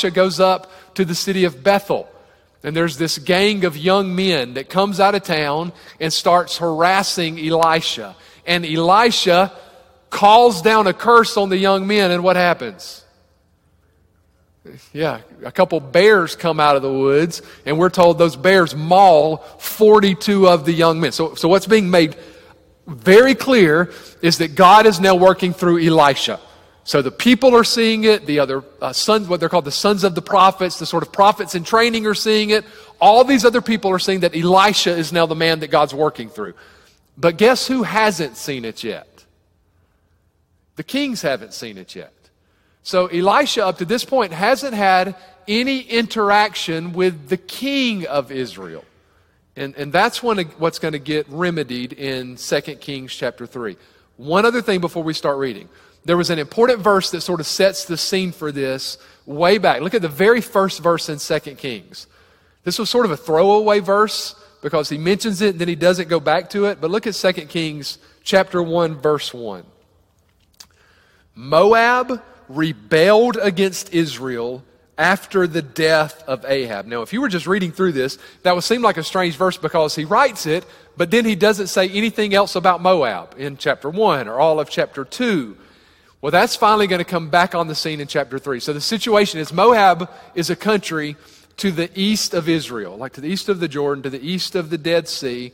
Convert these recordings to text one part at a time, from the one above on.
Elisha goes up to the city of Bethel. And there's this gang of young men that comes out of town and starts harassing Elisha. And Elisha calls down a curse on the young men, and what happens? Yeah, a couple bears come out of the woods, and we're told those bears maul 42 of the young men. So, so what's being made very clear is that God is now working through Elisha. So the people are seeing it, the other uh, sons, what they're called the sons of the prophets, the sort of prophets in training are seeing it. All these other people are seeing that Elisha is now the man that God's working through. But guess who hasn't seen it yet? The kings haven't seen it yet. So Elisha, up to this point, hasn't had any interaction with the king of Israel. And, and that's when, what's going to get remedied in 2 Kings chapter 3. One other thing before we start reading. There was an important verse that sort of sets the scene for this way back. Look at the very first verse in 2 Kings. This was sort of a throwaway verse because he mentions it and then he doesn't go back to it. But look at 2 Kings chapter 1 verse 1. Moab rebelled against Israel after the death of Ahab. Now, if you were just reading through this, that would seem like a strange verse because he writes it, but then he doesn't say anything else about Moab in chapter 1 or all of chapter 2. Well, that's finally going to come back on the scene in chapter 3. So the situation is Moab is a country to the east of Israel, like to the east of the Jordan, to the east of the Dead Sea.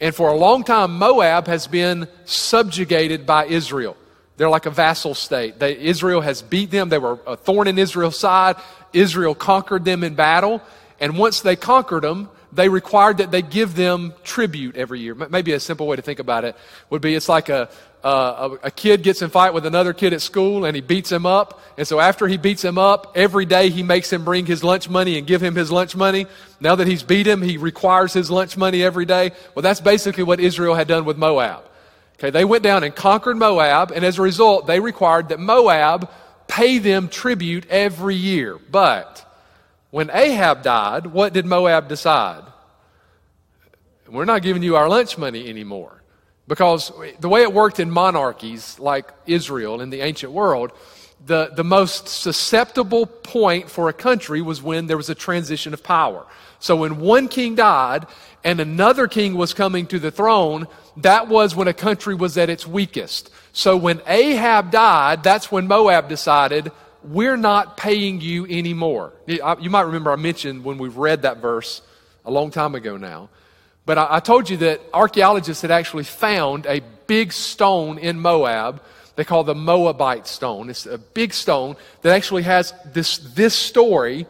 And for a long time, Moab has been subjugated by Israel. They're like a vassal state. They, Israel has beat them. They were a thorn in Israel's side. Israel conquered them in battle. And once they conquered them, they required that they give them tribute every year. Maybe a simple way to think about it would be it's like a, uh, a, a, kid gets in fight with another kid at school and he beats him up. And so after he beats him up, every day he makes him bring his lunch money and give him his lunch money. Now that he's beat him, he requires his lunch money every day. Well, that's basically what Israel had done with Moab. Okay, they went down and conquered Moab, and as a result, they required that Moab pay them tribute every year. But when Ahab died, what did Moab decide? We're not giving you our lunch money anymore. Because the way it worked in monarchies like Israel in the ancient world, the, the most susceptible point for a country was when there was a transition of power. So when one king died and another king was coming to the throne, that was when a country was at its weakest. So when Ahab died, that's when Moab decided, we're not paying you anymore. You might remember I mentioned when we've read that verse a long time ago now. But I, told you that archaeologists had actually found a big stone in Moab they call the Moabite stone. It's a big stone that actually has this, this story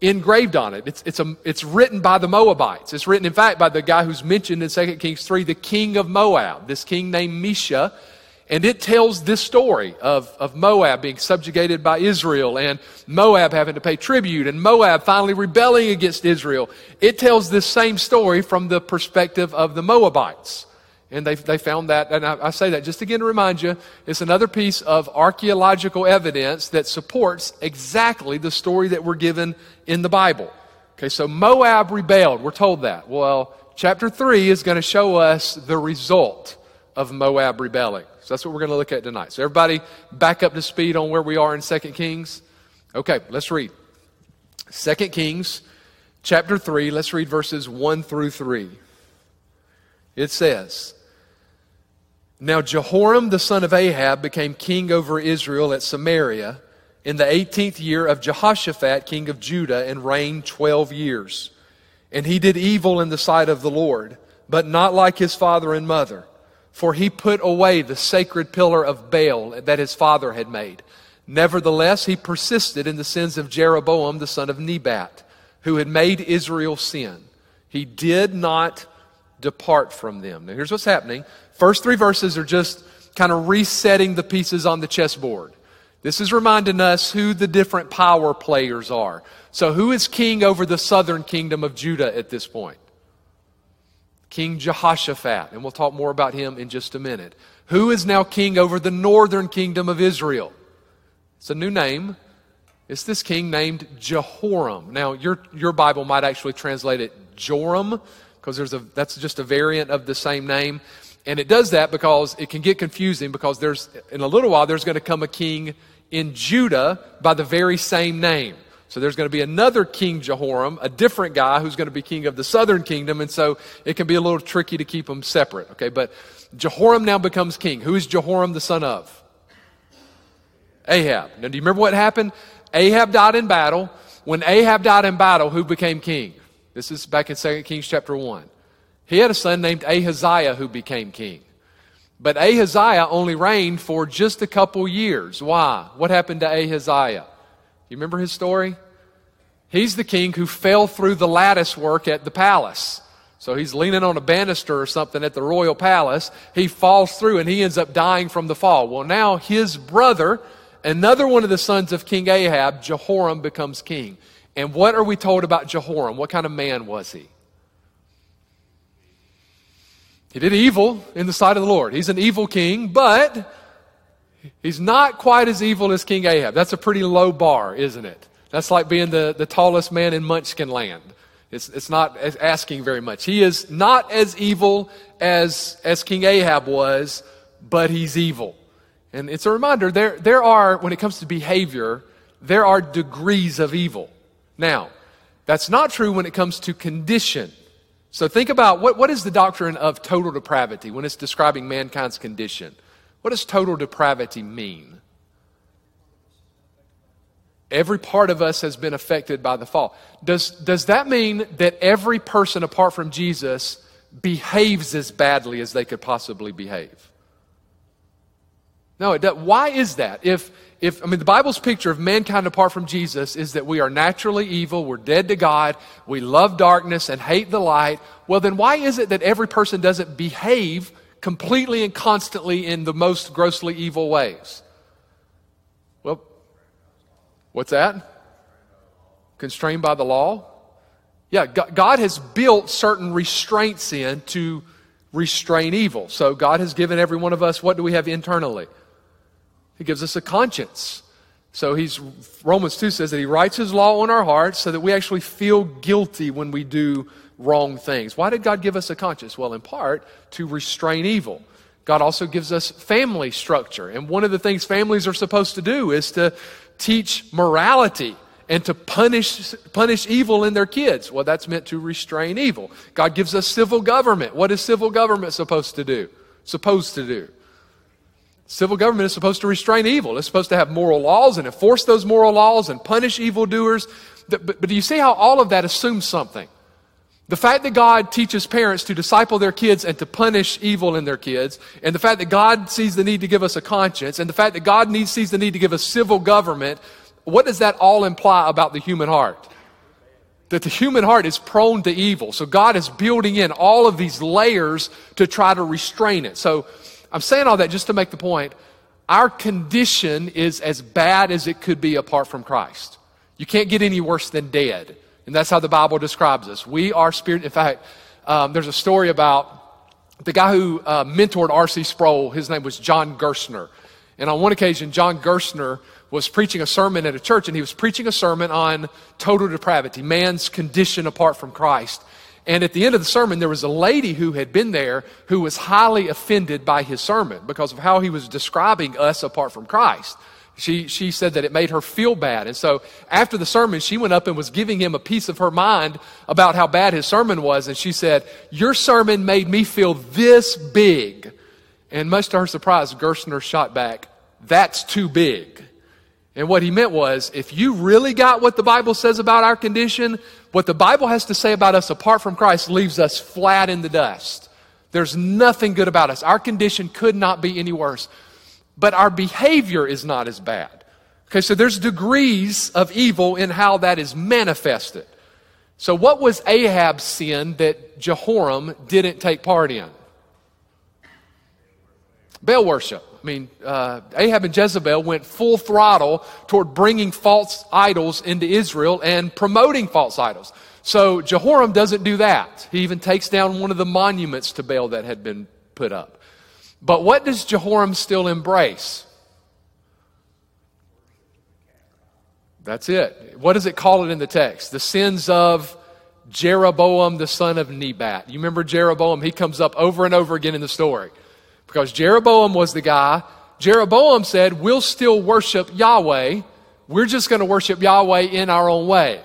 engraved on it. It's, it's, a, it's written by the Moabites. It's written, in fact, by the guy who's mentioned in 2 Kings 3, the king of Moab, this king named Mesha. And it tells this story of, of Moab being subjugated by Israel and Moab having to pay tribute and Moab finally rebelling against Israel. It tells this same story from the perspective of the Moabites. And they, they found that, and I, I, say that just again to remind you, it's another piece of archaeological evidence that supports exactly the story that we're given in the Bible. Okay, so Moab rebelled. We're told that. Well, chapter 3 is going to show us the result of Moab rebelling. That's what we're going to look at tonight. So, everybody, back up to speed on where we are in 2 Kings. Okay, let's read. 2 Kings chapter 3, let's read verses 1 through 3. It says, now, Jehoram the son of Ahab became king over Israel at Samaria in the 18th year of Jehoshaphat, king of Judah, and reigned 12 years. And he did evil in the sight of the Lord, but not like his father and mother. For he put away the sacred pillar of Baal that his father had made. Nevertheless, he persisted in the sins of Jeroboam the son of Nebat, who had made Israel sin. He did not depart from them. Now, here's what's happening First three verses are just kind of resetting the pieces on the chessboard. This is reminding us who the different power players are. So, who is king over the southern kingdom of Judah at this point? King Jehoshaphat, and we'll talk more about him in just a minute. Who is now king over the northern kingdom of Israel? It's a new name. It's this king named Jehoram. Now, your, your Bible might actually translate it Joram, because there's a, that's just a variant of the same name. And it does that because it can get confusing because there's, in a little while, there's going to come a king in Judah by the very same name. So there's going to be another King Jehoram, a different guy who's going to be king of the southern kingdom. And so it can be a little tricky to keep them separate. Okay, but Jehoram now becomes king. Who is Jehoram the son of? Ahab. Now, do you remember what happened? Ahab died in battle. When Ahab died in battle, who became king? This is back in 2 Kings chapter 1. He had a son named Ahaziah who became king. But Ahaziah only reigned for just a couple years. Why? What happened to Ahaziah? You remember his story? He's the king who fell through the lattice work at the palace. So he's leaning on a banister or something at the royal palace. He falls through and he ends up dying from the fall. Well, now his brother, another one of the sons of King Ahab, Jehoram, becomes king. And what are we told about Jehoram? What kind of man was he? He did evil in the sight of the Lord. He's an evil king, but he's not quite as evil as King Ahab. That's a pretty low bar, isn't it? That's like being the, the tallest man in Munchkin land. It's, it's not asking very much. He is not as evil as, as King Ahab was, but he's evil. And it's a reminder there, there are, when it comes to behavior, there are degrees of evil. Now, that's not true when it comes to condition. So think about what, what is the doctrine of total depravity when it's describing mankind's condition? What does total depravity mean? Every part of us has been affected by the fall. Does, does that mean that every person apart from Jesus behaves as badly as they could possibly behave? No, it does. Why is that? If, if, I mean, the Bible's picture of mankind apart from Jesus is that we are naturally evil, we're dead to God, we love darkness and hate the light, well, then why is it that every person doesn't behave completely and constantly in the most grossly evil ways? Well, what's that? Constrained by the law? Yeah, God has built certain restraints in to restrain evil. So God has given every one of us, what do we have internally? He gives us a conscience. So he's Romans 2 says that he writes his law on our hearts so that we actually feel guilty when we do wrong things. Why did God give us a conscience? Well, in part to restrain evil. God also gives us family structure. And one of the things families are supposed to do is to teach morality and to punish, punish evil in their kids. Well, that's meant to restrain evil. God gives us civil government. What is civil government supposed to do? Supposed to do? Civil government is supposed to restrain evil. It's supposed to have moral laws and enforce those moral laws and punish evildoers. But, but, but do you see how all of that assumes something? The fact that God teaches parents to disciple their kids and to punish evil in their kids, and the fact that God sees the need to give us a conscience, and the fact that God needs, sees the need to give us civil government, what does that all imply about the human heart? That the human heart is prone to evil. So God is building in all of these layers to try to restrain it. So I'm saying all that just to make the point. Our condition is as bad as it could be apart from Christ. You can't get any worse than dead. And that's how the Bible describes us. We are spirit. In fact, um, there's a story about the guy who uh, mentored R.C. Sproul. His name was John Gerstner. And on one occasion, John Gerstner was preaching a sermon at a church, and he was preaching a sermon on total depravity, man's condition apart from Christ. And at the end of the sermon, there was a lady who had been there who was highly offended by his sermon because of how he was describing us apart from Christ. She, she said that it made her feel bad. And so after the sermon, she went up and was giving him a piece of her mind about how bad his sermon was. And she said, Your sermon made me feel this big. And much to her surprise, Gerstner shot back, That's too big. And what he meant was, if you really got what the Bible says about our condition, what the Bible has to say about us apart from Christ leaves us flat in the dust. There's nothing good about us. Our condition could not be any worse. But our behavior is not as bad. Okay, so there's degrees of evil in how that is manifested. So, what was Ahab's sin that Jehoram didn't take part in? Baal worship. I mean, uh, Ahab and Jezebel went full throttle toward bringing false idols into Israel and promoting false idols. So Jehoram doesn't do that. He even takes down one of the monuments to Baal that had been put up. But what does Jehoram still embrace? That's it. What does it call it in the text? The sins of Jeroboam, the son of Nebat. You remember Jeroboam? He comes up over and over again in the story. Because Jeroboam was the guy. Jeroboam said, We'll still worship Yahweh. we're just going to worship Yahweh in our own way.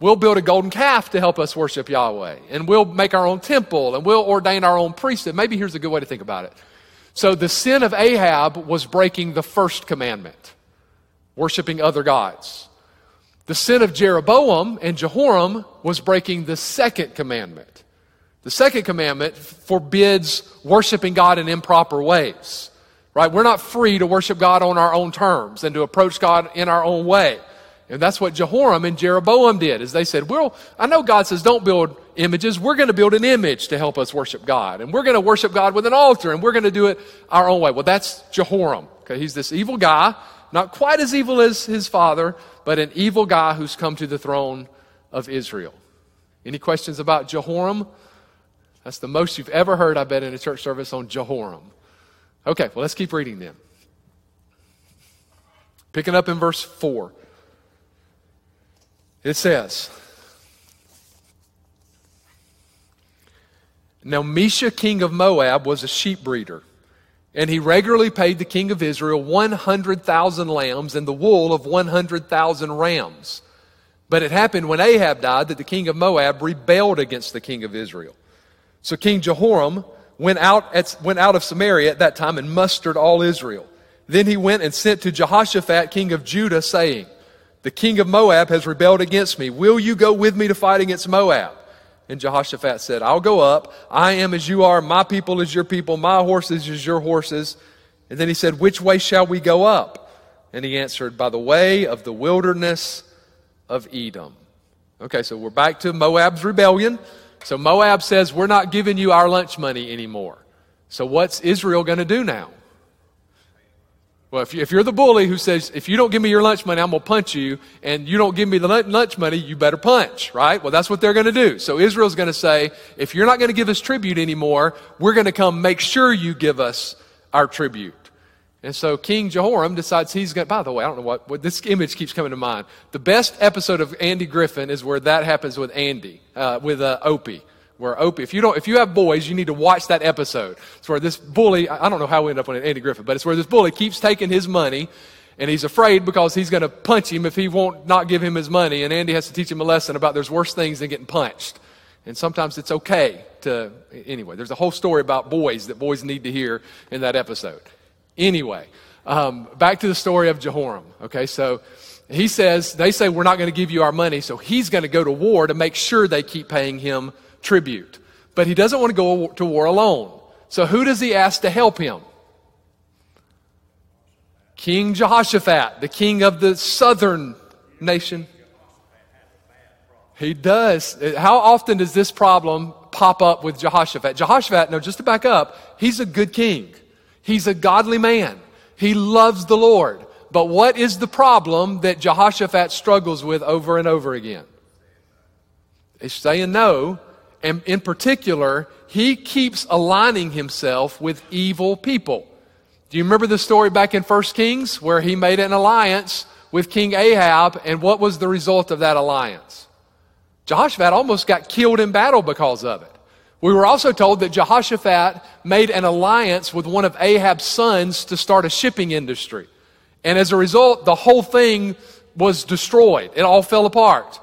We'll build a golden calf to help us worship Yahweh, and we'll make our own temple, and we'll ordain our own priesthood. Maybe here's a good way to think about it. So the sin of Ahab was breaking the first commandment, worshiping other gods. The sin of Jeroboam and Jehoram was breaking the second commandment. The second commandment forbids worshiping God in improper ways. Right? We're not free to worship God on our own terms and to approach God in our own way. And that's what Jehoram and Jeroboam did, is they said, Well, I know God says don't build images. We're going to build an image to help us worship God. And we're going to worship God with an altar, and we're going to do it our own way. Well, that's Jehoram. Okay, he's this evil guy, not quite as evil as his father, but an evil guy who's come to the throne of Israel. Any questions about Jehoram? That's the most you've ever heard, I bet, in a church service on Jehoram. Okay, well, let's keep reading then. Picking up in verse 4. It says, Now Mesha, king of Moab, was a sheep breeder, and he regularly paid the king of Israel 100,000 lambs and the wool of 100,000 rams. But it happened when Ahab died that the king of Moab rebelled against the king of Israel. So King Jehoram went out, at, went out of Samaria at that time and mustered all Israel. Then he went and sent to Jehoshaphat, king of Judah, saying, The king of Moab has rebelled against me. Will you go with me to fight against Moab? And Jehoshaphat said, I'll go up. I am as you are. My people is your people. My horses is your horses. And then he said, Which way shall we go up? And he answered, By the way of the wilderness of Edom. Okay, so we're back to Moab's rebellion. So Moab says, We're not giving you our lunch money anymore. So what's Israel going to do now? Well, if, you, are the bully who says, if you don't give me your lunch money, I'm going to punch you, and you don't give me the lunch money, you better punch, right? Well, that's what they're going to do. So Israel's going to say, if you're not going to give us tribute anymore, we're going to come make sure you give us our tribute. And so King Jehoram decides he's going to, by the way, I don't know what, what, this image keeps coming to mind. The best episode of Andy Griffith is where that happens with Andy, uh, with uh, Opie. Where Opie, if you don't, if you have boys, you need to watch that episode. It's where this bully, I don't know how we end up on Andy Griffith, but it's where this bully keeps taking his money and he's afraid because he's going to punch him if he won't not give him his money. And Andy has to teach him a lesson about there's worse things than getting punched. And sometimes it's okay to, anyway, there's a whole story about boys that boys need to hear in that episode. Anyway, um, back to the story of Jehoram. Okay, so he says, they say, we're not going to give you our money, so he's going to go to war to make sure they keep paying him tribute. But he doesn't want to go to war alone. So who does he ask to help him? King Jehoshaphat, the king of the southern nation. He does. How often does this problem pop up with Jehoshaphat? Jehoshaphat, no, just to back up, he's a good king. He's a godly man. He loves the Lord. But what is the problem that Jehoshaphat struggles with over and over again? He's saying no. And in particular, he keeps aligning himself with evil people. Do you remember the story back in 1 Kings where he made an alliance with King Ahab? And what was the result of that alliance? Jehoshaphat almost got killed in battle because of it. We were also told that Jehoshaphat made an alliance with one of Ahab's sons to start a shipping industry. And as a result, the whole thing was destroyed. It all fell apart.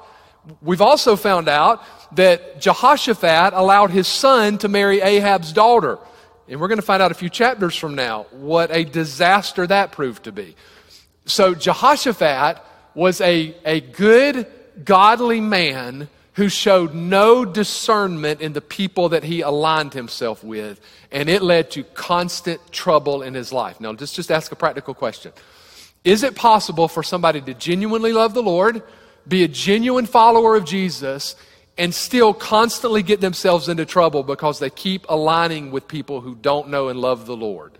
We've also found out that Jehoshaphat allowed his son to marry Ahab's daughter. And we're going to find out a few chapters from now what a disaster that proved to be. So Jehoshaphat was a, a good, godly man who showed no discernment in the people that he aligned himself with, and it led to constant trouble in his life. Now, just, just ask a practical question Is it possible for somebody to genuinely love the Lord, be a genuine follower of Jesus, and still constantly get themselves into trouble because they keep aligning with people who don't know and love the Lord?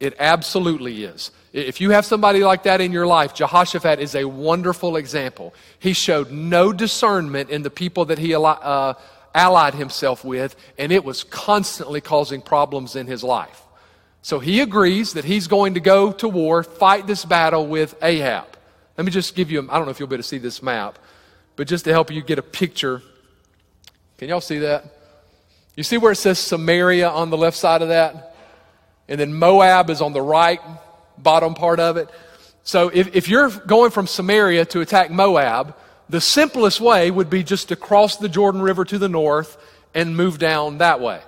It absolutely is. If you have somebody like that in your life, Jehoshaphat is a wonderful example. He showed no discernment in the people that he uh, allied himself with, and it was constantly causing problems in his life. So he agrees that he's going to go to war, fight this battle with Ahab. Let me just give you, I don't know if you'll be able to see this map, but just to help you get a picture. Can y'all see that? You see where it says Samaria on the left side of that? And then Moab is on the right, bottom part of it. So if, if you're going from Samaria to attack Moab, the simplest way would be just to cross the Jordan River to the north and move down that way.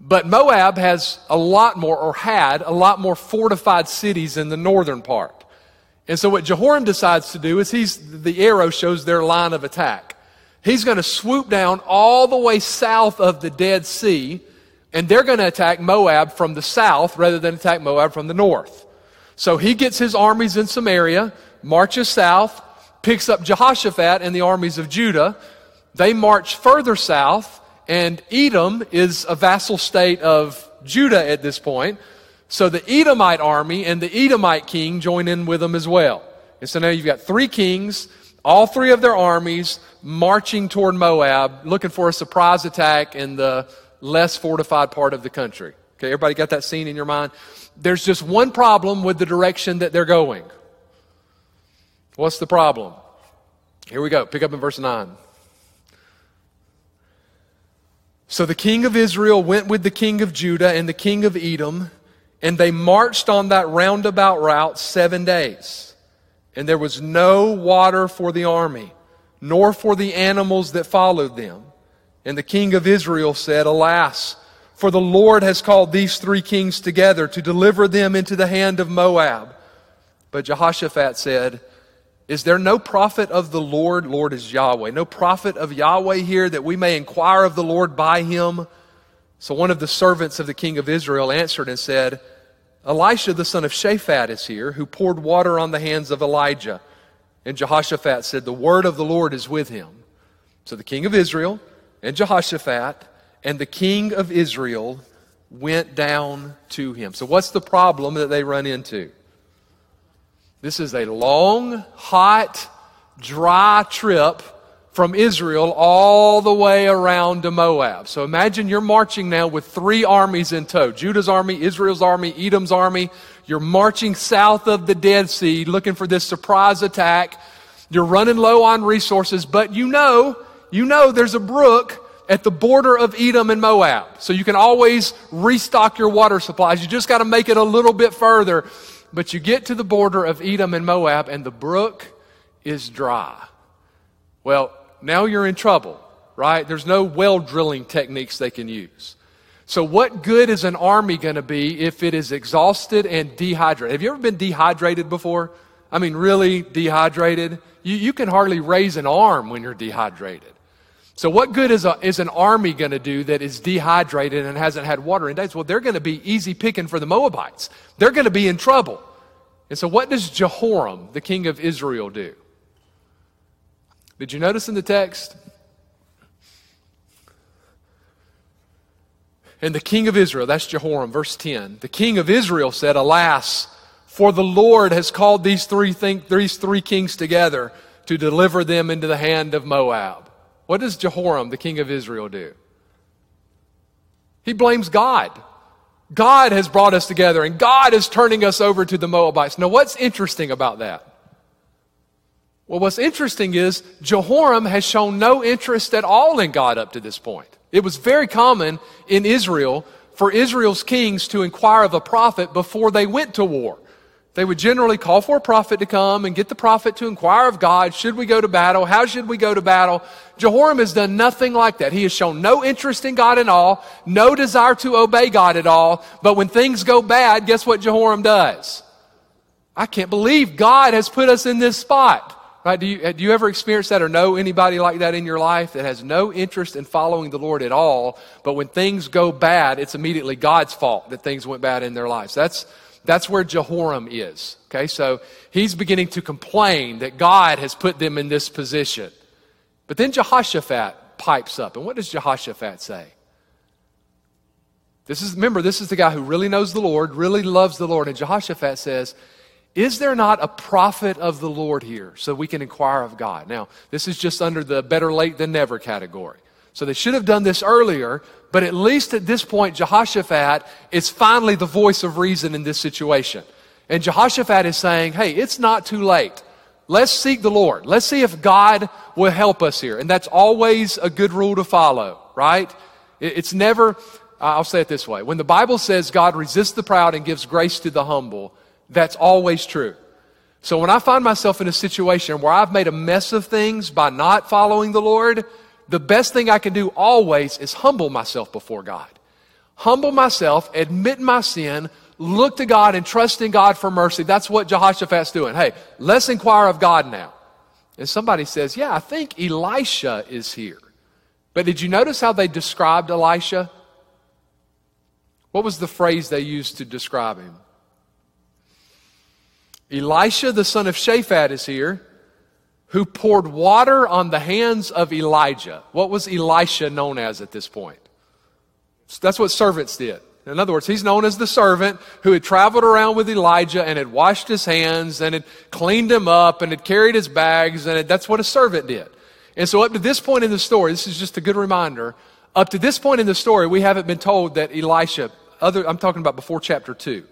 But Moab has a lot more, or had a lot more fortified cities in the northern part. And so what Jehoram decides to do is he's, the arrow shows their line of attack. He's going to swoop down all the way south of the Dead Sea, and they're going to attack Moab from the south rather than attack Moab from the north. So he gets his armies in Samaria, marches south, picks up Jehoshaphat and the armies of Judah. They march further south, and Edom is a vassal state of Judah at this point. So the Edomite army and the Edomite king join in with them as well. And so now you've got three kings, all three of their armies marching toward Moab, looking for a surprise attack in the less fortified part of the country. Okay, everybody got that scene in your mind? There's just one problem with the direction that they're going. What's the problem? Here we go. Pick up in verse 9. So the king of Israel went with the king of Judah and the king of Edom and they marched on that roundabout route seven days. And there was no water for the army, nor for the animals that followed them. And the king of Israel said, Alas, for the Lord has called these three kings together to deliver them into the hand of Moab. But Jehoshaphat said, Is there no prophet of the Lord? Lord is Yahweh. No prophet of Yahweh here that we may inquire of the Lord by him? So one of the servants of the king of Israel answered and said, Elisha, the son of Shaphat, is here, who poured water on the hands of Elijah. And Jehoshaphat said, The word of the Lord is with him. So the king of Israel and Jehoshaphat and the king of Israel went down to him. So, what's the problem that they run into? This is a long, hot, dry trip from Israel all the way around to Moab. So imagine you're marching now with three armies in tow Judah's army, Israel's army, Edom's army. You're marching south of the Dead Sea looking for this surprise attack. You're running low on resources, but you know, you know there's a brook at the border of Edom and Moab. So you can always restock your water supplies. You just got to make it a little bit further. But you get to the border of Edom and Moab, and the brook is dry. Well, now you're in trouble, right? There's no well drilling techniques they can use. So, what good is an army going to be if it is exhausted and dehydrated? Have you ever been dehydrated before? I mean, really dehydrated? You, you can hardly raise an arm when you're dehydrated. So, what good is, a, is an army going to do that is dehydrated and hasn't had water in days? Well, they're going to be easy picking for the Moabites. They're going to be in trouble. And so, what does Jehoram, the king of Israel, do? Did you notice in the text? And the king of Israel, that's Jehoram, verse 10. The king of Israel said, Alas, for the Lord has called these three, these three kings together to deliver them into the hand of Moab. What does Jehoram, the king of Israel, do? He blames God. God has brought us together, and God is turning us over to the Moabites. Now, what's interesting about that? Well, what's interesting is Jehoram has shown no interest at all in God up to this point. It was very common in Israel for Israel's kings to inquire of a prophet before they went to war. They would generally call for a prophet to come and get the prophet to inquire of God. Should we go to battle? How should we go to battle? Jehoram has done nothing like that. He has shown no interest in God at all, no desire to obey God at all. But when things go bad, guess what Jehoram does? I can't believe God has put us in this spot. Right? Do you, do you ever experience that or know anybody like that in your life that has no interest in following the Lord at all, but when things go bad, it's immediately God's fault that things went bad in their lives? That's, that's where Jehoram is. Okay, so he's beginning to complain that God has put them in this position. But then Jehoshaphat pipes up. And what does Jehoshaphat say? This is, remember, this is the guy who really knows the Lord, really loves the Lord. And Jehoshaphat says, is there not a prophet of the Lord here so we can inquire of God? Now, this is just under the better late than never category. So they should have done this earlier, but at least at this point, Jehoshaphat is finally the voice of reason in this situation. And Jehoshaphat is saying, hey, it's not too late. Let's seek the Lord. Let's see if God will help us here. And that's always a good rule to follow, right? It's never, I'll say it this way. When the Bible says God resists the proud and gives grace to the humble, that's always true. So when I find myself in a situation where I've made a mess of things by not following the Lord, the best thing I can do always is humble myself before God. Humble myself, admit my sin, look to God and trust in God for mercy. That's what Jehoshaphat's doing. Hey, let's inquire of God now. And somebody says, Yeah, I think Elisha is here. But did you notice how they described Elisha? What was the phrase they used to describe him? Elisha, the son of Shaphat, is here, who poured water on the hands of Elijah. What was Elisha known as at this point? That's what servants did. In other words, he's known as the servant who had traveled around with Elijah and had washed his hands and had cleaned him up and had carried his bags, and that's what a servant did. And so, up to this point in the story, this is just a good reminder. Up to this point in the story, we haven't been told that Elisha, other, I'm talking about before chapter 2.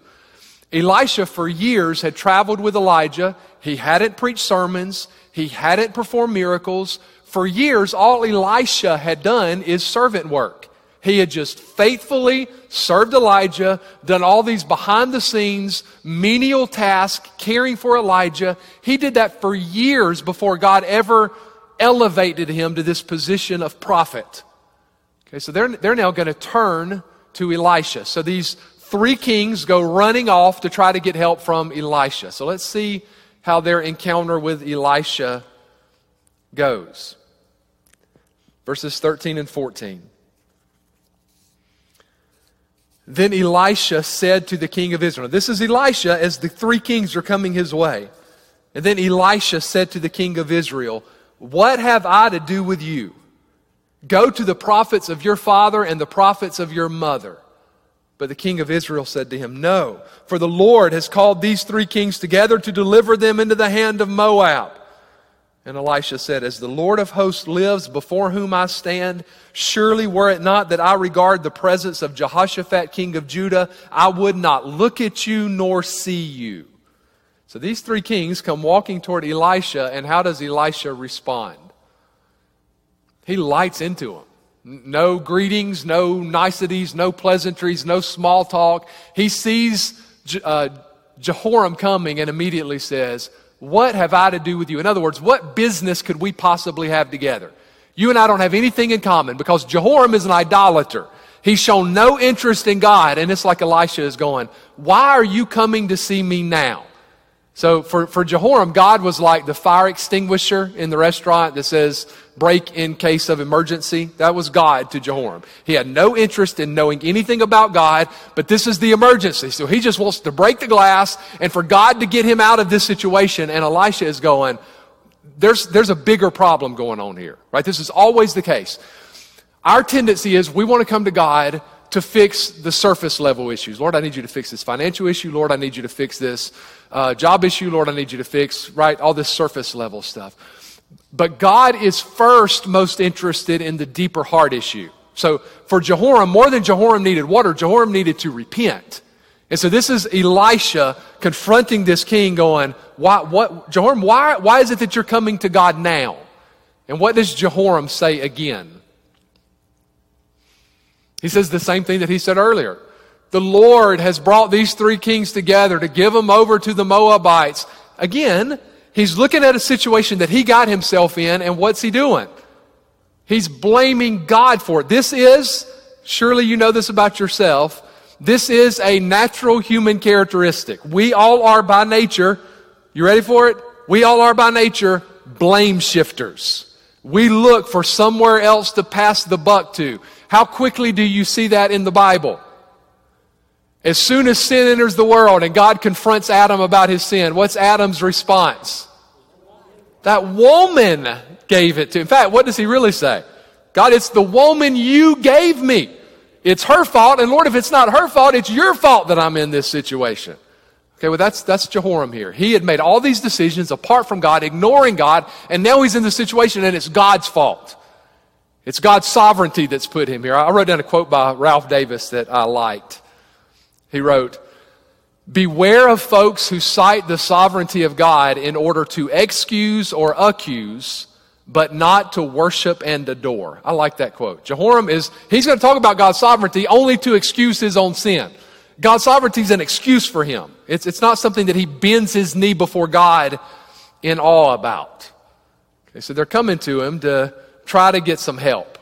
Elisha, for years, had traveled with Elijah. He hadn't preached sermons, he hadn't performed miracles. For years, all Elisha had done is servant work. He had just faithfully served Elijah, done all these behind the scenes, menial tasks, caring for Elijah. He did that for years before God ever elevated him to this position of prophet. Okay, so they're, they're now going to turn to Elisha. So these three kings go running off to try to get help from Elisha. So let's see how their encounter with Elisha goes. Verses 13 and 14. Then Elisha said to the king of Israel, This is Elisha as the three kings are coming his way. And then Elisha said to the king of Israel, what have I to do with you? Go to the prophets of your father and the prophets of your mother. But the king of Israel said to him, No, for the Lord has called these three kings together to deliver them into the hand of Moab. And Elisha said, As the Lord of hosts lives before whom I stand, surely were it not that I regard the presence of Jehoshaphat, king of Judah, I would not look at you nor see you. So these three kings come walking toward Elisha, and how does Elisha respond? He lights into them. No greetings, no niceties, no pleasantries, no small talk. He sees uh, Jehoram coming and immediately says, What have I to do with you? In other words, what business could we possibly have together? You and I don't have anything in common because Jehoram is an idolater. He's shown no interest in God, and it's like Elisha is going, Why are you coming to see me now? So for, for Jehoram, God was like the fire extinguisher in the restaurant that says break in case of emergency. That was God to Jehoram. He had no interest in knowing anything about God, but this is the emergency. So he just wants to break the glass and for God to get him out of this situation. And Elisha is going, there's, there's a bigger problem going on here, right? This is always the case. Our tendency is we want to come to God to fix the surface level issues. Lord, I need you to fix this financial issue. Lord, I need you to fix this uh, job issue. Lord, I need you to fix, right? All this surface level stuff. But God is first most interested in the deeper heart issue. So for Jehoram, more than Jehoram needed water, Jehoram needed to repent. And so this is Elisha confronting this king going, why, what, Jehoram, why, why is it that you're coming to God now? And what does Jehoram say again? He says the same thing that he said earlier. The Lord has brought these three kings together to give them over to the Moabites. Again, he's looking at a situation that he got himself in, and what's he doing? He's blaming God for it. This is, surely you know this about yourself, this is a natural human characteristic. We all are by nature, you ready for it? We all are by nature blame shifters. We look for somewhere else to pass the buck to. How quickly do you see that in the Bible? As soon as sin enters the world and God confronts Adam about his sin, what's Adam's response? That woman gave it to. In fact, what does he really say? God, it's the woman you gave me. It's her fault, and Lord, if it's not her fault, it's your fault that I'm in this situation. Okay, well, that's, that's Jehoram here. He had made all these decisions apart from God, ignoring God, and now he's in the situation and it's God's fault. It's God's sovereignty that's put him here. I wrote down a quote by Ralph Davis that I liked. He wrote, Beware of folks who cite the sovereignty of God in order to excuse or accuse, but not to worship and adore. I like that quote. Jehoram is, he's going to talk about God's sovereignty only to excuse his own sin. God's sovereignty is an excuse for him. It's, it's not something that he bends his knee before God in awe about. Okay, so they're coming to him to try to get some help.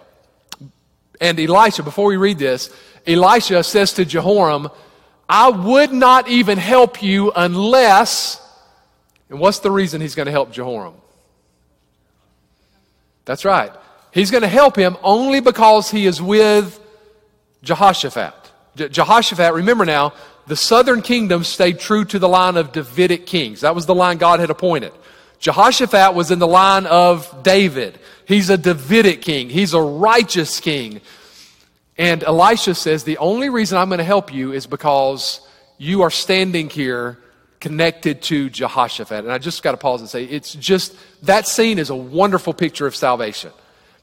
And Elisha, before we read this, Elisha says to Jehoram, I would not even help you unless, and what's the reason he's going to help Jehoram? That's right. He's going to help him only because he is with Jehoshaphat. Je- Jehoshaphat, remember now, the southern kingdom stayed true to the line of Davidic kings. That was the line God had appointed. Jehoshaphat was in the line of David. He's a Davidic king. He's a righteous king. And Elisha says, The only reason I'm going to help you is because you are standing here connected to Jehoshaphat. And I just got to pause and say, it's just, that scene is a wonderful picture of salvation.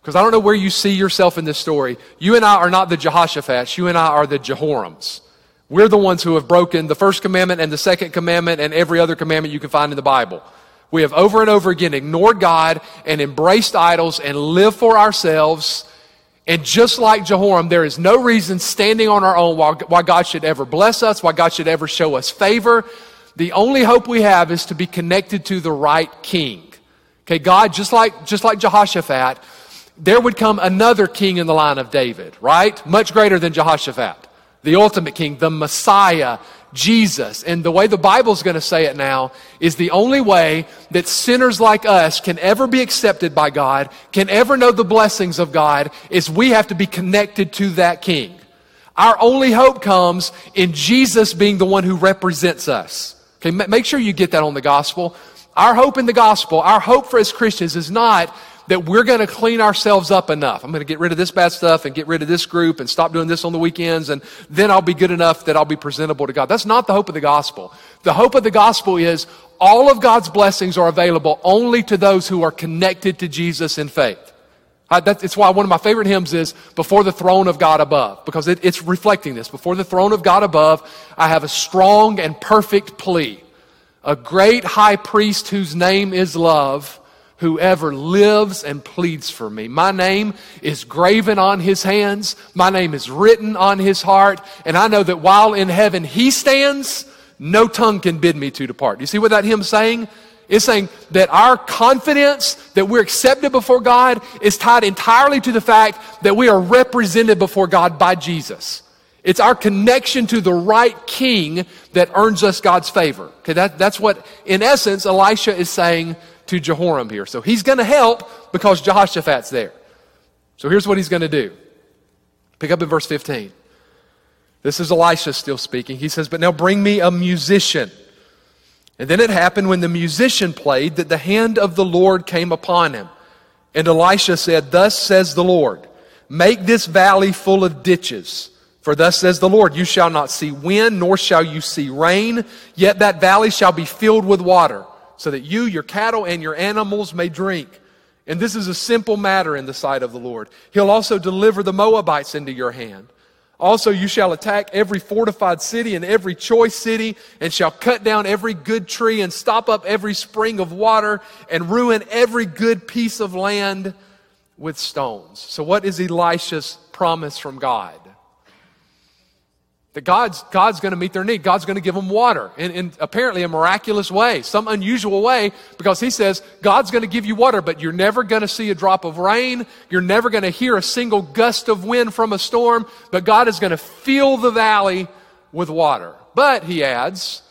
Because I don't know where you see yourself in this story. You and I are not the Jehoshaphat. You and I are the Jehorams. We're the ones who have broken the first commandment and the second commandment and every other commandment you can find in the Bible. We have over and over again ignored God and embraced idols and lived for ourselves. And just like Jehoram, there is no reason standing on our own why, why God should ever bless us, why God should ever show us favor. The only hope we have is to be connected to the right king. Okay, God, just like, just like Jehoshaphat, there would come another king in the line of David, right? Much greater than Jehoshaphat. The ultimate king, the Messiah, Jesus. And the way the Bible's going to say it now is the only way that sinners like us can ever be accepted by God, can ever know the blessings of God, is we have to be connected to that king. Our only hope comes in Jesus being the one who represents us. Okay, make sure you get that on the gospel. Our hope in the gospel, our hope for as Christians is not that we're going to clean ourselves up enough. I'm going to get rid of this bad stuff and get rid of this group and stop doing this on the weekends and then I'll be good enough that I'll be presentable to God. That's not the hope of the gospel. The hope of the gospel is all of God's blessings are available only to those who are connected to Jesus in faith. I, that, it's why one of my favorite hymns is Before the Throne of God Above, because it, it's reflecting this. Before the throne of God above, I have a strong and perfect plea. A great high priest whose name is love whoever lives and pleads for me. My name is graven on his hands. My name is written on his heart. And I know that while in heaven he stands, no tongue can bid me to depart. You see what that hymn's saying? It's saying that our confidence that we're accepted before God is tied entirely to the fact that we are represented before God by Jesus. It's our connection to the right king that earns us God's favor. Okay, that, that's what, in essence, Elisha is saying to Jehoram here. So he's going to help because Jehoshaphat's there. So here's what he's going to do. Pick up in verse 15. This is Elisha still speaking. He says, But now bring me a musician. And then it happened when the musician played that the hand of the Lord came upon him. And Elisha said, Thus says the Lord, make this valley full of ditches. For thus says the Lord, you shall not see wind, nor shall you see rain, yet that valley shall be filled with water so that you, your cattle, and your animals may drink. And this is a simple matter in the sight of the Lord. He'll also deliver the Moabites into your hand. Also, you shall attack every fortified city and every choice city, and shall cut down every good tree, and stop up every spring of water, and ruin every good piece of land with stones. So, what is Elisha's promise from God? That God's, God's going to meet their need. God's going to give them water in, in apparently a miraculous way, some unusual way, because He says, God's going to give you water, but you're never going to see a drop of rain. You're never going to hear a single gust of wind from a storm, but God is going to fill the valley with water. But, He adds,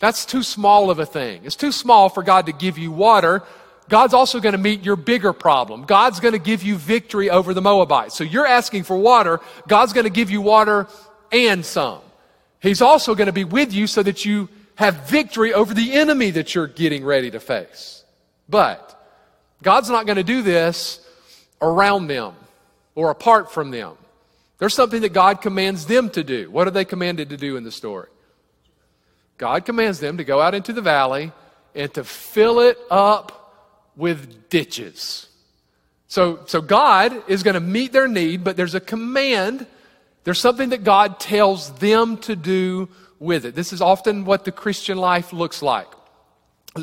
that's too small of a thing. It's too small for God to give you water. God's also going to meet your bigger problem. God's going to give you victory over the Moabites. So you're asking for water. God's going to give you water and some. He's also going to be with you so that you have victory over the enemy that you're getting ready to face. But God's not going to do this around them or apart from them. There's something that God commands them to do. What are they commanded to do in the story? God commands them to go out into the valley and to fill it up with ditches. So, so God is going to meet their need, but there's a command there's something that God tells them to do with it. This is often what the Christian life looks like.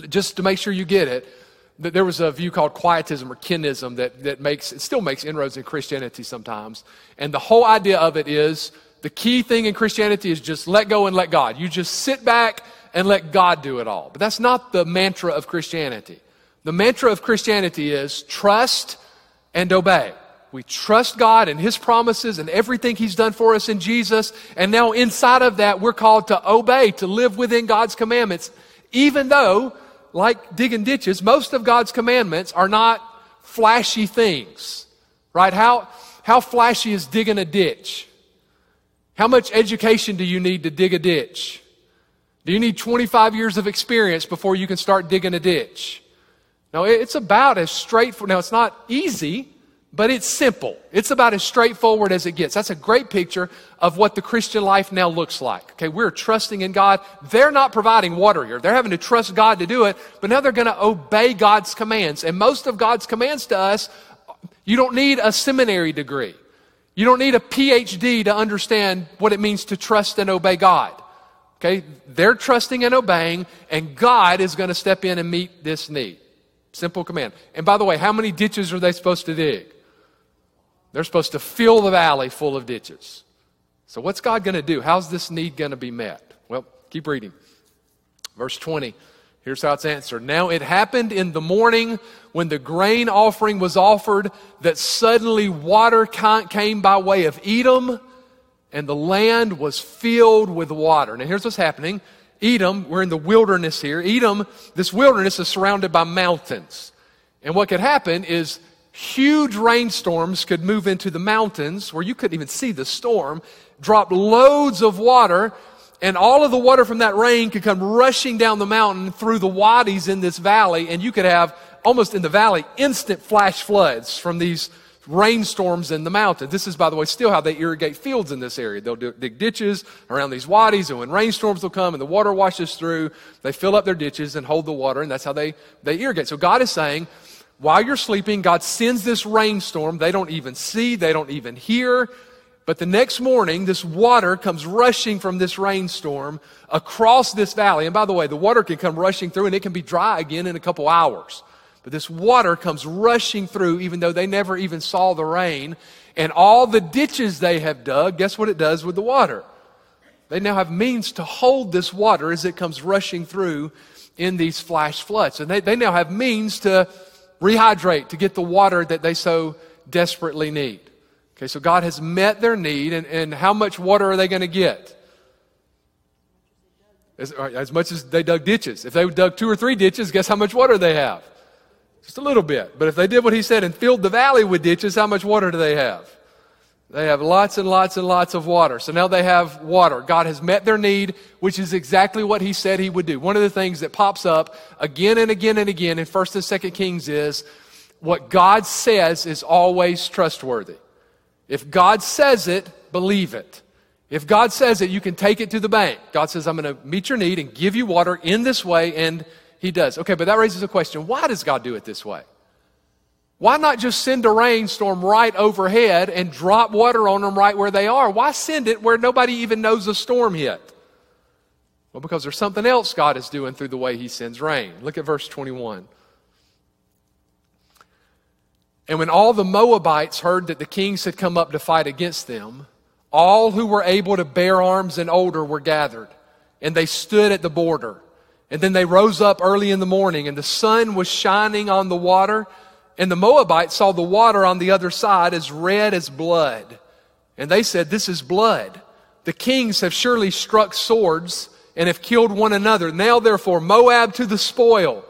Just to make sure you get it, there was a view called quietism or kinism that, that makes, it still makes inroads in Christianity sometimes. And the whole idea of it is the key thing in Christianity is just let go and let God. You just sit back and let God do it all. But that's not the mantra of Christianity. The mantra of Christianity is trust and obey. We trust God and His promises and everything He's done for us in Jesus. And now inside of that, we're called to obey, to live within God's commandments, even though, like digging ditches, most of God's commandments are not flashy things, right? How, how flashy is digging a ditch? How much education do you need to dig a ditch? Do you need 25 years of experience before you can start digging a ditch? No, it's about as straightforward. Now, it's not easy, but it's simple. It's about as straightforward as it gets. That's a great picture of what the Christian life now looks like. Okay, we're trusting in God. They're not providing water here. They're having to trust God to do it, but now they're going to obey God's commands. And most of God's commands to us, you don't need a seminary degree. You don't need a PhD to understand what it means to trust and obey God. Okay, they're trusting and obeying, and God is going to step in and meet this need. Simple command. And by the way, how many ditches are they supposed to dig? They're supposed to fill the valley full of ditches. So, what's God going to do? How's this need going to be met? Well, keep reading. Verse 20. Here's how it's answered. Now it happened in the morning when the grain offering was offered that suddenly water came by way of Edom and the land was filled with water. Now here's what's happening. Edom, we're in the wilderness here. Edom, this wilderness is surrounded by mountains. And what could happen is huge rainstorms could move into the mountains where you couldn't even see the storm, drop loads of water, and all of the water from that rain could come rushing down the mountain through the wadis in this valley, and you could have almost in the valley instant flash floods from these rainstorms in the mountain. This is, by the way, still how they irrigate fields in this area. They'll do, dig ditches around these wadis, and when rainstorms will come and the water washes through, they fill up their ditches and hold the water, and that's how they, they irrigate. So God is saying, while you're sleeping, God sends this rainstorm. They don't even see, they don't even hear. But the next morning, this water comes rushing from this rainstorm across this valley. And by the way, the water can come rushing through and it can be dry again in a couple hours. But this water comes rushing through even though they never even saw the rain. And all the ditches they have dug, guess what it does with the water? They now have means to hold this water as it comes rushing through in these flash floods. And they, they now have means to rehydrate, to get the water that they so desperately need. Okay, so God has met their need, and, and how much water are they going to get? As, as, much as they dug ditches. If they dug two or three ditches, guess how much water they have? Just a little bit. But if they did what he said and filled the valley with ditches, how much water do they have? They have lots and lots and lots of water. So now they have water. God has met their need, which is exactly what he said he would do. One of the things that pops up again and again and again in 1st and 2nd Kings is what God says is always trustworthy. If God says it, believe it. If God says it, you can take it to the bank. God says, I'm going to meet your need and give you water in this way, and he does. Okay, but that raises a question. Why does God do it this way? Why not just send a rainstorm right overhead and drop water on them right where they are? Why send it where nobody even knows a storm hit? Well, because there's something else God is doing through the way He sends rain. Look at verse 21. And when all the Moabites heard that the kings had come up to fight against them, all who were able to bear arms and older were gathered, and they stood at the border. And then they rose up early in the morning, and the sun was shining on the water and the Moabites saw the water on the other side as red as blood. And they said, This is blood. The kings have surely struck swords and have killed one another. Now, therefore, Moab to the spoil.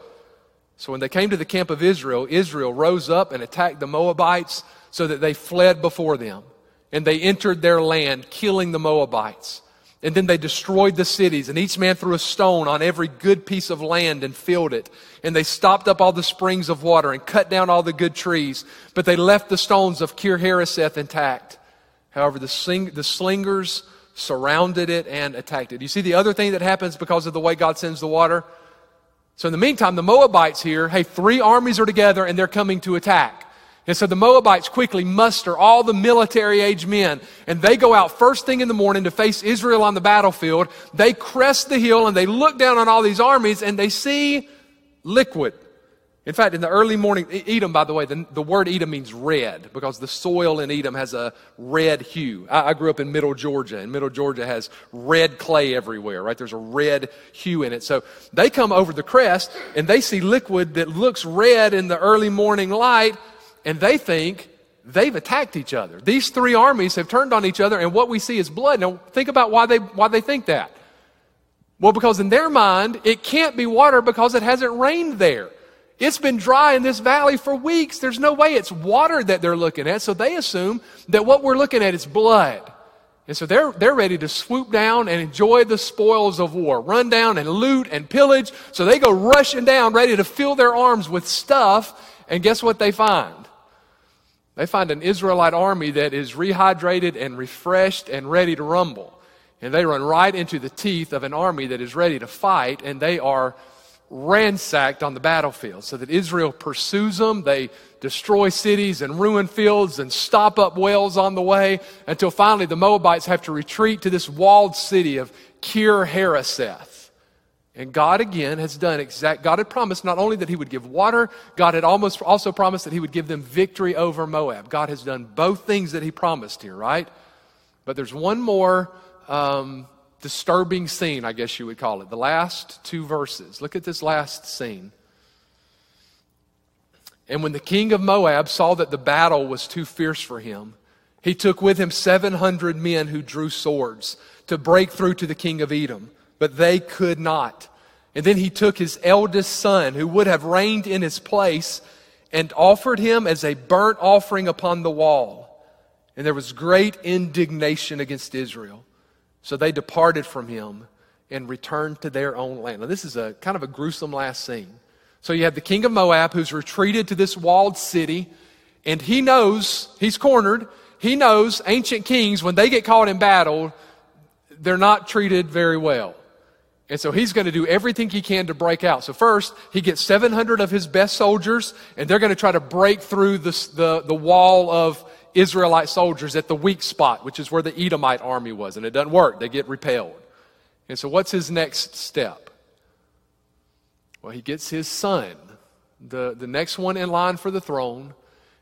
So when they came to the camp of Israel, Israel rose up and attacked the Moabites so that they fled before them. And they entered their land, killing the Moabites. And then they destroyed the cities, and each man threw a stone on every good piece of land and filled it. And they stopped up all the springs of water and cut down all the good trees, but they left the stones of Kir Hareseth intact. However, the, the slingers surrounded it and attacked it. You see the other thing that happens because of the way God sends the water? So in the meantime, the Moabites hear, hey, three armies are together and they're coming to attack. And so the Moabites quickly muster all the military age men, and they go out first thing in the morning to face Israel on the battlefield. They crest the hill and they look down on all these armies and they see liquid. In fact, in the early morning, Edom, by the way, the, the word Edom means red because the soil in Edom has a red hue. I, I, grew up in middle Georgia, and middle Georgia has red clay everywhere, right? There's a red hue in it. So they come over the crest and they see liquid that looks red in the early morning light, and they think they've attacked each other. These three armies have turned on each other, and what we see is blood. Now, think about why they, why they think that. Well, because in their mind, it can't be water because it hasn't rained there. It's been dry in this valley for weeks. There's no way it's water that they're looking at. So they assume that what we're looking at is blood. And so they're, they're ready to swoop down and enjoy the spoils of war, run down and loot and pillage. So they go rushing down, ready to fill their arms with stuff. And guess what they find? They find an Israelite army that is rehydrated and refreshed and ready to rumble. And they run right into the teeth of an army that is ready to fight, and they are ransacked on the battlefield so that Israel pursues them. They destroy cities and ruin fields and stop up wells on the way until finally the Moabites have to retreat to this walled city of Kir Hareseth. And God again has done exact, God had promised not only that He would give water, God had almost also promised that He would give them victory over Moab. God has done both things that He promised here, right? But there's one more um, disturbing scene, I guess you would call it. The last two verses. Look at this last scene. And when the king of Moab saw that the battle was too fierce for him, he took with him 700 men who drew swords to break through to the king of Edom, but they could not. And then he took his eldest son, who would have reigned in his place, and offered him as a burnt offering upon the wall. And there was great indignation against Israel. So they departed from him and returned to their own land. Now, this is a kind of a gruesome last scene. So you have the king of Moab who's retreated to this walled city, and he knows he's cornered. He knows ancient kings, when they get caught in battle, they're not treated very well. And so he's going to do everything he can to break out. So first, he gets 700 of his best soldiers, and they're going to try to break through this, the, the wall of Israelite soldiers at the weak spot, which is where the Edomite army was, and it doesn't work. They get repelled. And so, what's his next step? Well, he gets his son, the, the next one in line for the throne,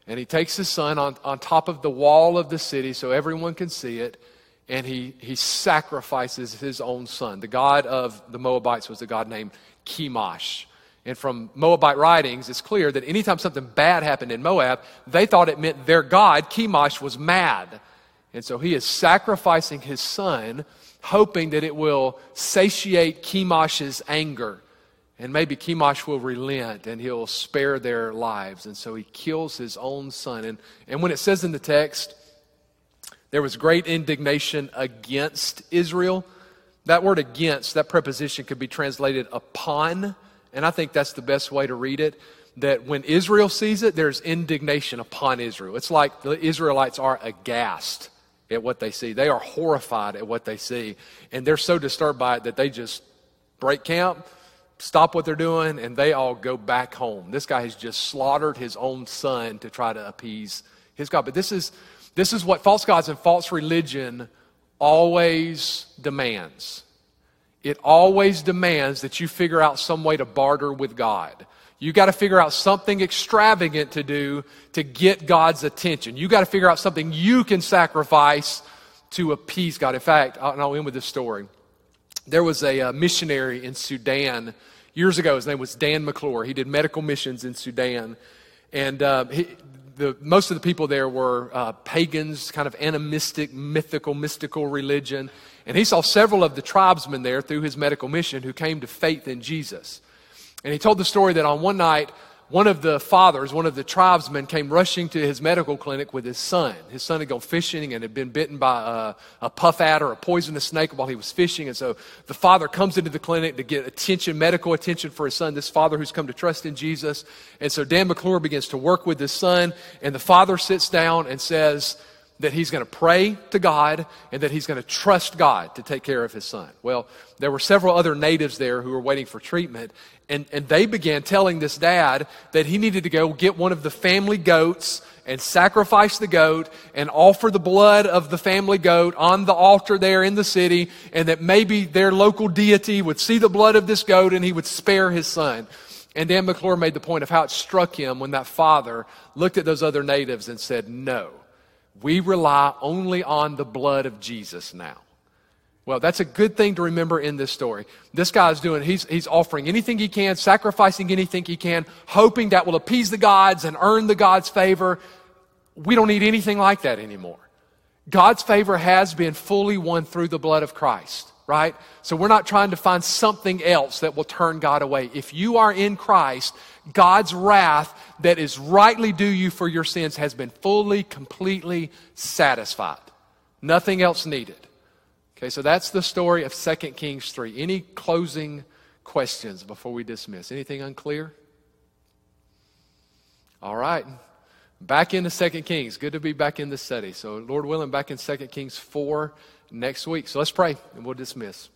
and he takes his son on, on top of the wall of the city so everyone can see it, and he, he sacrifices his own son. The god of the Moabites was a god named Chemosh. And from Moabite writings, it's clear that anytime something bad happened in Moab, they thought it meant their God, Chemosh, was mad. And so he is sacrificing his son, hoping that it will satiate Chemosh's anger. And maybe Chemosh will relent and he'll spare their lives. And so he kills his own son. And, and when it says in the text, there was great indignation against Israel, that word against, that preposition could be translated upon and I think that's the best way to read it. That when Israel sees it, there's indignation upon Israel. It's like the Israelites are aghast at what they see. They are horrified at what they see. And they're so disturbed by it that they just break camp, stop what they're doing, and they all go back home. This guy has just slaughtered his own son to try to appease his God. But this is, this is what false gods and false religion always demands. It always demands that you figure out some way to barter with God. You got to figure out something extravagant to do to get God's attention. You got to figure out something you can sacrifice to appease God. In fact, and I'll end with this story. There was a, uh, missionary in Sudan years ago. His name was Dan McClure. He did medical missions in Sudan. And uh, he, the, most of the people there were uh, pagans, kind of animistic, mythical, mystical religion. And he saw several of the tribesmen there through his medical mission who came to faith in Jesus. And he told the story that on one night, one of the fathers, one of the tribesmen, came rushing to his medical clinic with his son. His son had gone fishing and had been bitten by a, a, puff adder, a poisonous snake, while he was fishing. And so the father comes into the clinic to get attention, medical attention for his son, this father who's come to trust in Jesus. And so Dan McClure begins to work with his son, and the father sits down and says, that he's going to pray to God and that he's going to trust God to take care of his son. Well, there were several other natives there who were waiting for treatment, and, and they began telling this dad that he needed to go get one of the family goats and sacrifice the goat and offer the blood of the family goat on the altar there in the city, and that maybe their local deity would see the blood of this goat and he would spare his son. And Dan McClure made the point of how it struck him when that father looked at those other natives and said, No, we rely only on the blood of Jesus now. Well, that's a good thing to remember in this story. This guy's doing, he's, he's offering anything he can, sacrificing anything he can, hoping that will appease the gods and earn the gods' favor. We don't need anything like that anymore. God's favor has been fully won through the blood of Christ, right? So we're not trying to find something else that will turn God away. If you are in Christ, God's wrath that is rightly due you for your sins has been fully, completely satisfied. Nothing else needed. Okay, so that's the story of 2 Kings 3. Any closing questions before we dismiss? Anything unclear? All right. Back into 2 Kings. Good to be back in the study. So, Lord willing, back in 2 Kings 4 next week. So let's pray and we'll dismiss.